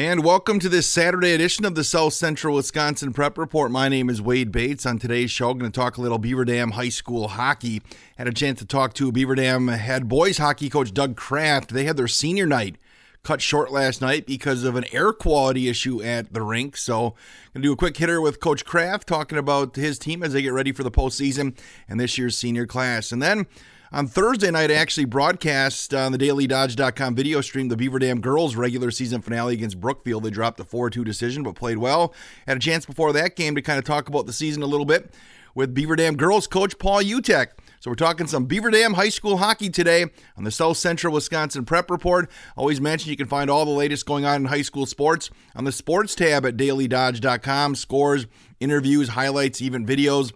And welcome to this Saturday edition of the South Central Wisconsin Prep Report. My name is Wade Bates. On today's show, I'm going to talk a little Beaver Dam High School hockey. Had a chance to talk to Beaver Dam head boys hockey coach Doug Kraft. They had their senior night cut short last night because of an air quality issue at the rink. So, I'm going to do a quick hitter with Coach Kraft talking about his team as they get ready for the postseason and this year's senior class. And then on Thursday night, I actually broadcast on the dailydodge.com video stream the Beaver Dam girls regular season finale against Brookfield. They dropped a 4 2 decision, but played well. Had a chance before that game to kind of talk about the season a little bit with Beaver Dam girls coach Paul Utecht. So we're talking some Beaver Dam High School hockey today on the South Central Wisconsin Prep Report. Always mention you can find all the latest going on in high school sports on the sports tab at dailydodge.com. Scores, interviews, highlights, even videos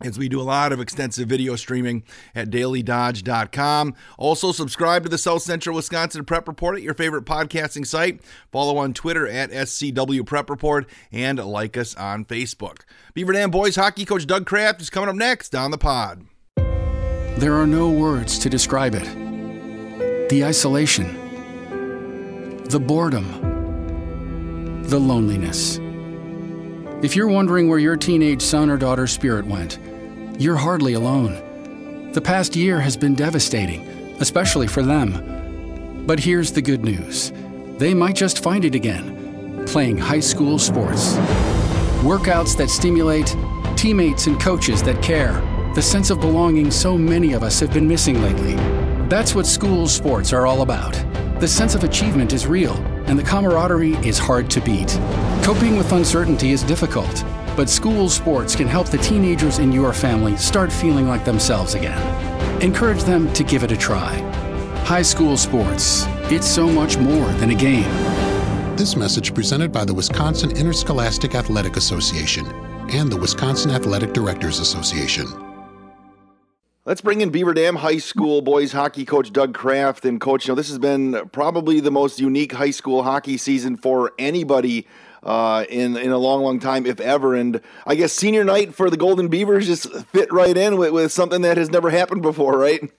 as we do a lot of extensive video streaming at dailydodge.com. Also, subscribe to the South Central Wisconsin Prep Report at your favorite podcasting site. Follow on Twitter at SCW Prep Report and like us on Facebook. Beaver Dam Boys hockey coach Doug Kraft is coming up next on the pod. There are no words to describe it. The isolation, the boredom, the loneliness. If you're wondering where your teenage son or daughter's spirit went, you're hardly alone. The past year has been devastating, especially for them. But here's the good news they might just find it again playing high school sports. Workouts that stimulate, teammates and coaches that care, the sense of belonging so many of us have been missing lately. That's what school sports are all about. The sense of achievement is real, and the camaraderie is hard to beat. Coping with uncertainty is difficult, but school sports can help the teenagers in your family start feeling like themselves again. Encourage them to give it a try. High school sports, it's so much more than a game. This message presented by the Wisconsin Interscholastic Athletic Association and the Wisconsin Athletic Directors Association. Let's bring in Beaver Dam High School boys hockey coach Doug Kraft. And coach, you know, this has been probably the most unique high school hockey season for anybody uh, in in a long, long time, if ever. And I guess senior night for the Golden Beavers just fit right in with, with something that has never happened before, right?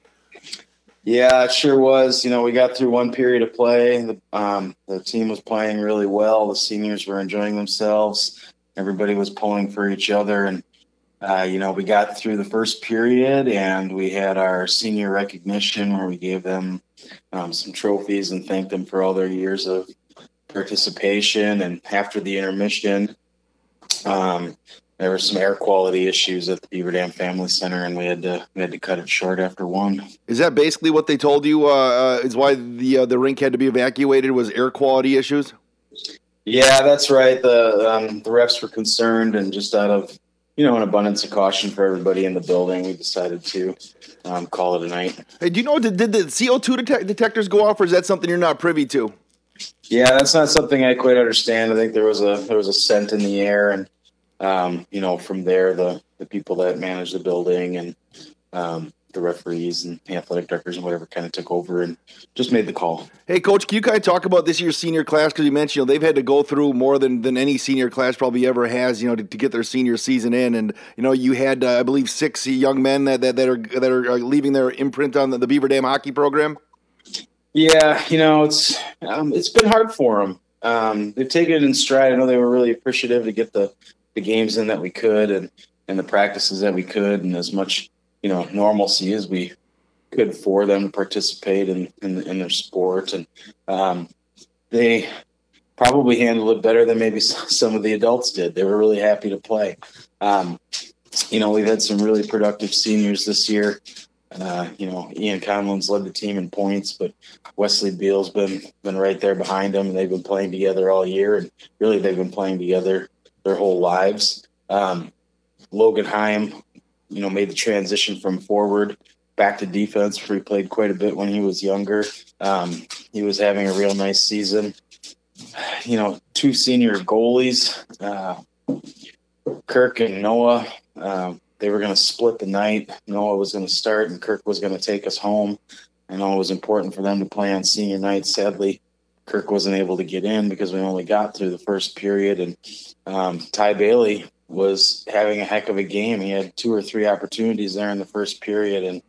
Yeah, it sure was. You know, we got through one period of play. The, um, the team was playing really well. The seniors were enjoying themselves. Everybody was pulling for each other, and uh, you know, we got through the first period, and we had our senior recognition where we gave them um, some trophies and thanked them for all their years of participation. And after the intermission, um, there were some air quality issues at the Beaver Dam Family Center, and we had to we had to cut it short after one. Is that basically what they told you? Uh, uh is why the uh, the rink had to be evacuated? Was air quality issues? Yeah, that's right. The um, the refs were concerned, and just out of you know an abundance of caution for everybody in the building, we decided to um, call it a night. Hey, do you know did, did the CO two detect- detectors go off, or is that something you're not privy to? Yeah, that's not something I quite understand. I think there was a there was a scent in the air, and um, you know, from there, the the people that manage the building and um, the referees and the athletic directors and whatever kind of took over and just made the call. Hey, coach, can you kind of talk about this year's senior class? Because you mentioned you know, they've had to go through more than, than any senior class probably ever has, you know, to, to get their senior season in. And you know, you had uh, I believe six young men that, that, that are that are leaving their imprint on the, the Beaver Dam hockey program. Yeah, you know, it's um, it's been hard for them. Um, they've taken it in stride. I know they were really appreciative to get the, the games in that we could and and the practices that we could and as much you know normalcy as we could for them to participate in in, in their sport and um, they probably handled it better than maybe some of the adults did. They were really happy to play. Um, you know, we've had some really productive seniors this year. Uh, you know, Ian Conlon's led the team in points, but Wesley Beal's been been right there behind and they've been playing together all year, and really they've been playing together their whole lives. Um, Logan Heim, you know, made the transition from forward back to defense, where he played quite a bit when he was younger. Um, he was having a real nice season. You know, two senior goalies, uh, Kirk and Noah. Um, they were going to split the night. Noah was going to start, and Kirk was going to take us home. I know it was important for them to play on senior night. Sadly, Kirk wasn't able to get in because we only got through the first period. And um, Ty Bailey was having a heck of a game. He had two or three opportunities there in the first period, and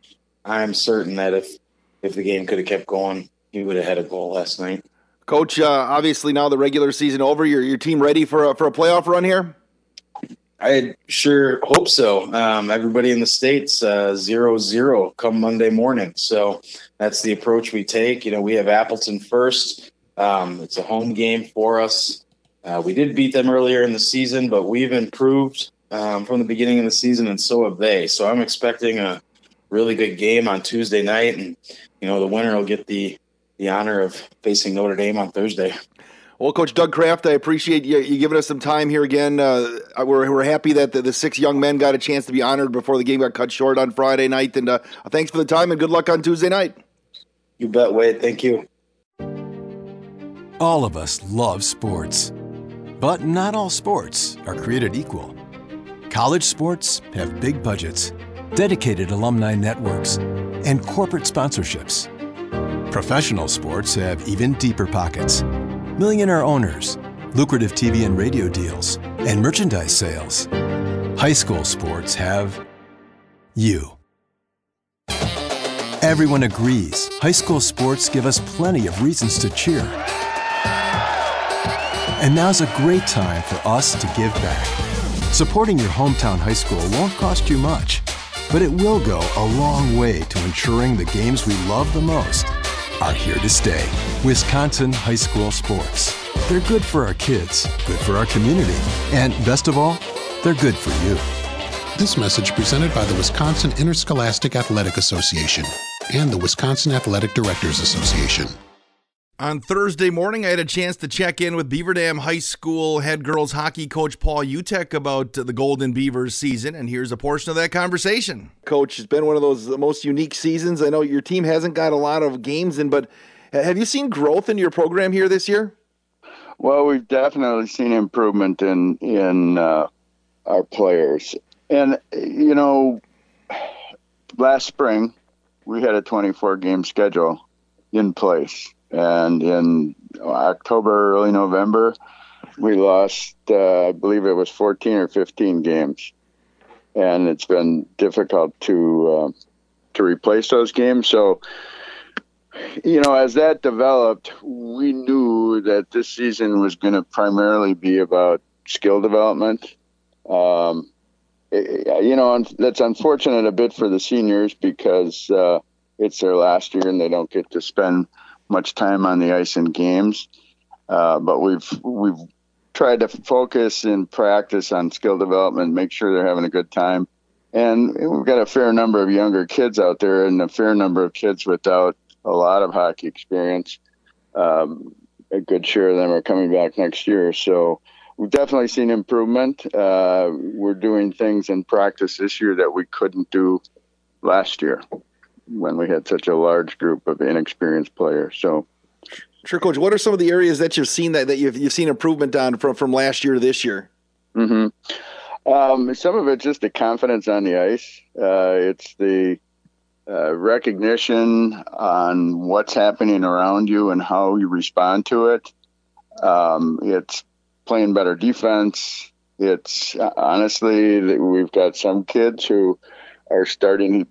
I'm certain that if if the game could have kept going, he would have had a goal last night. Coach, uh, obviously now the regular season over, your your team ready for a, for a playoff run here? I sure hope so. Um, everybody in the states uh, zero zero come Monday morning, so that's the approach we take. You know, we have Appleton first. Um, it's a home game for us. Uh, we did beat them earlier in the season, but we've improved um, from the beginning of the season, and so have they. So I'm expecting a really good game on Tuesday night, and you know the winner will get the the honor of facing Notre Dame on Thursday. Well, Coach Doug Kraft, I appreciate you, you giving us some time here again. Uh, we're, we're happy that the, the, six young men got a chance to be honored before the game got cut short on Friday night. And uh, thanks for the time and good luck on Tuesday night. You bet, Wade. Thank you. All of us love sports, but not all sports are created equal. College sports have big budgets, dedicated alumni networks, and corporate sponsorships. Professional sports have even deeper pockets millionaire owners, lucrative TV and radio deals, and merchandise sales. High school sports have you. Everyone agrees high school sports give us plenty of reasons to cheer. And now's a great time for us to give back. Supporting your hometown high school won't cost you much, but it will go a long way to ensuring the games we love the most are here to stay. Wisconsin High School Sports. They're good for our kids, good for our community, and best of all, they're good for you. This message presented by the Wisconsin Interscholastic Athletic Association and the Wisconsin Athletic Directors Association. On Thursday morning, I had a chance to check in with Beaver Dam High School head girls hockey coach Paul Utecht about the Golden Beavers season, and here's a portion of that conversation. Coach, it's been one of those most unique seasons. I know your team hasn't got a lot of games in, but have you seen growth in your program here this year? Well, we've definitely seen improvement in in uh, our players, and you know, last spring we had a 24 game schedule in place and in October, early November, we lost, uh, I believe it was 14 or 15 games, and it's been difficult to uh, to replace those games. So, you know, as that developed, we knew that this season was going to primarily be about skill development. Um, it, you know, that's unfortunate a bit for the seniors because uh, it's their last year and they don't get to spend much time on the ice in games, uh, but we've we've tried to focus in practice on skill development, make sure they're having a good time, and we've got a fair number of younger kids out there, and a fair number of kids without a lot of hockey experience. Um, a good share of them are coming back next year, so we've definitely seen improvement. Uh, we're doing things in practice this year that we couldn't do last year when we had such a large group of inexperienced players. So, sure, coach. What are some of the areas that you've seen that, that you've you've seen improvement on from from last year to this year? hmm Um, some of it's just the confidence on the ice. Uh, it's the uh, recognition on what's happening around you and how you respond to it. Um, it's playing better defense. It's uh, honestly, we've got some kids who are starting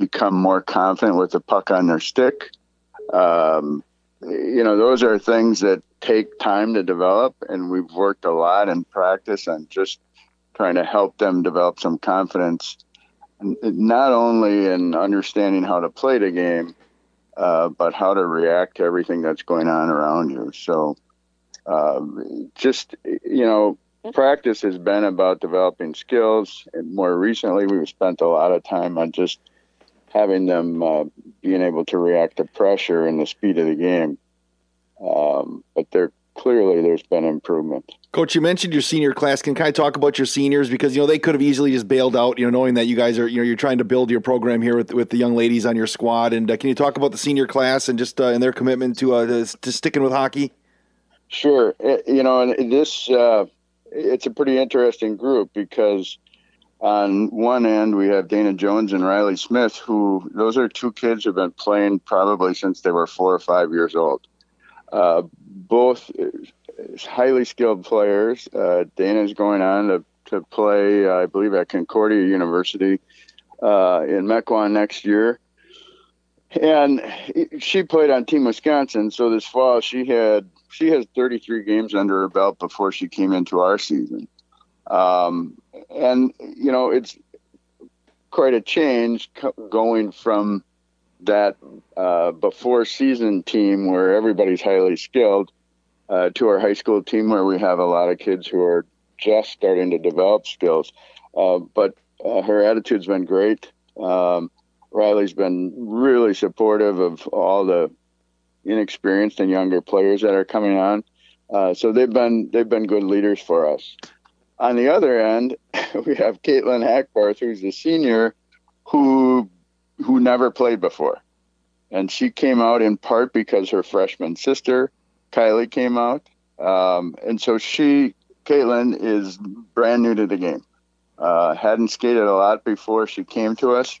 become more confident with the puck on their stick. Um, you know, those are things that take time to develop, and we've worked a lot in practice on just trying to help them develop some confidence, not only in understanding how to play the game, uh, but how to react to everything that's going on around you. So, uh, just you know, practice has been about developing skills, and more recently, we've spent a lot of time on just having them uh, being able to react to pressure and the speed of the game. Um, but there clearly there's been improvement. Coach, you mentioned your senior class. Can kind of talk about your seniors because you know they could have easily just bailed out. You know, knowing that you guys are you know you're trying to build your program here with with the young ladies on your squad. And uh, can you talk about the senior class and just uh, and their commitment to uh, to, to sticking with hockey? Sure. It, you know, and this uh, it's a pretty interesting group because on one end, we have Dana Jones and Riley Smith, who those are two kids who've been playing probably since they were four or five years old. Uh, both highly skilled players. Uh, Dana's going on to, to play, I believe, at Concordia University uh, in Mequon next year. and she played on Team Wisconsin. So this fall, she had she has 33 games under her belt before she came into our season. Um, and you know, it's quite a change going from that uh, before season team where everybody's highly skilled uh, to our high school team where we have a lot of kids who are just starting to develop skills. Uh, but uh, her attitude's been great. Um, Riley's been really supportive of all the inexperienced and younger players that are coming on. Uh, so they've been they've been good leaders for us. On the other end, we have Caitlin Hackbarth, who's a senior, who who never played before, and she came out in part because her freshman sister, Kylie, came out, um, and so she, Caitlin, is brand new to the game. Uh, hadn't skated a lot before she came to us,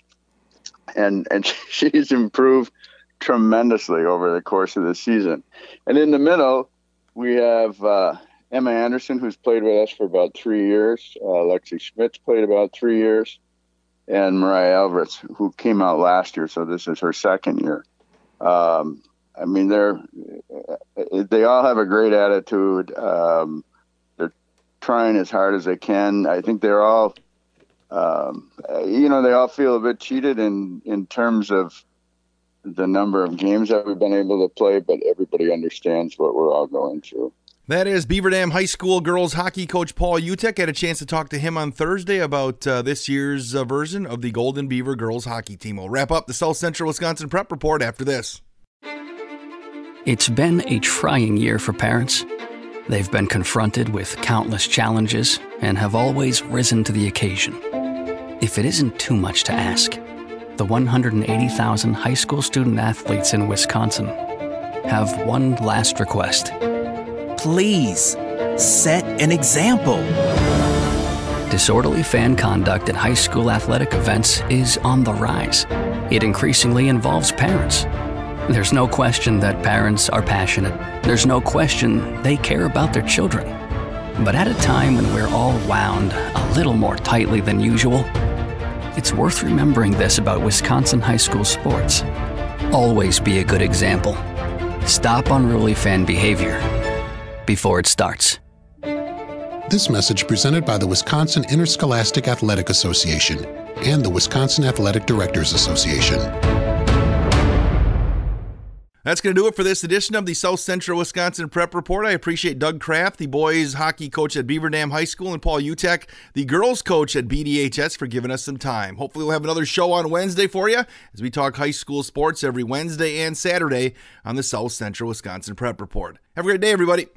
and and she's improved tremendously over the course of the season. And in the middle, we have uh, Emma Anderson, who's played with us for about three years. Uh, Lexi Schmitz played about three years, and Mariah Alvarez, who came out last year. So this is her second year. Um, I mean, they're they all have a great attitude. Um, they're trying as hard as they can. I think they're all um, you know, they all feel a bit cheated in in terms of the number of games that we've been able to play, but everybody understands what we're all going through. That is Beaver Dam High School girls hockey coach Paul Utecht. Had a chance to talk to him on Thursday about uh, this year's uh, version of the Golden Beaver girls hockey team. We'll wrap up the South Central Wisconsin Prep Report after this. It's been a trying year for parents. They've been confronted with countless challenges and have always risen to the occasion. If it isn't too much to ask, the 180,000 high school student athletes in Wisconsin have one last request. Please set an example. Disorderly fan conduct at high school athletic events is on the rise. It increasingly involves parents. There's no question that parents are passionate. There's no question they care about their children. But at a time when we're all wound a little more tightly than usual, it's worth remembering this about Wisconsin high school sports. Always be a good example. Stop unruly fan behavior before it starts. This message presented by the Wisconsin Interscholastic Athletic Association and the Wisconsin Athletic Directors Association. That's going to do it for this edition of the South Central Wisconsin Prep Report. I appreciate Doug Kraft, the boys hockey coach at Beaver Dam High School, and Paul Utecht, the girls coach at BDHS, for giving us some time. Hopefully, we'll have another show on Wednesday for you as we talk high school sports every Wednesday and Saturday on the South Central Wisconsin Prep Report. Have a great day, everybody.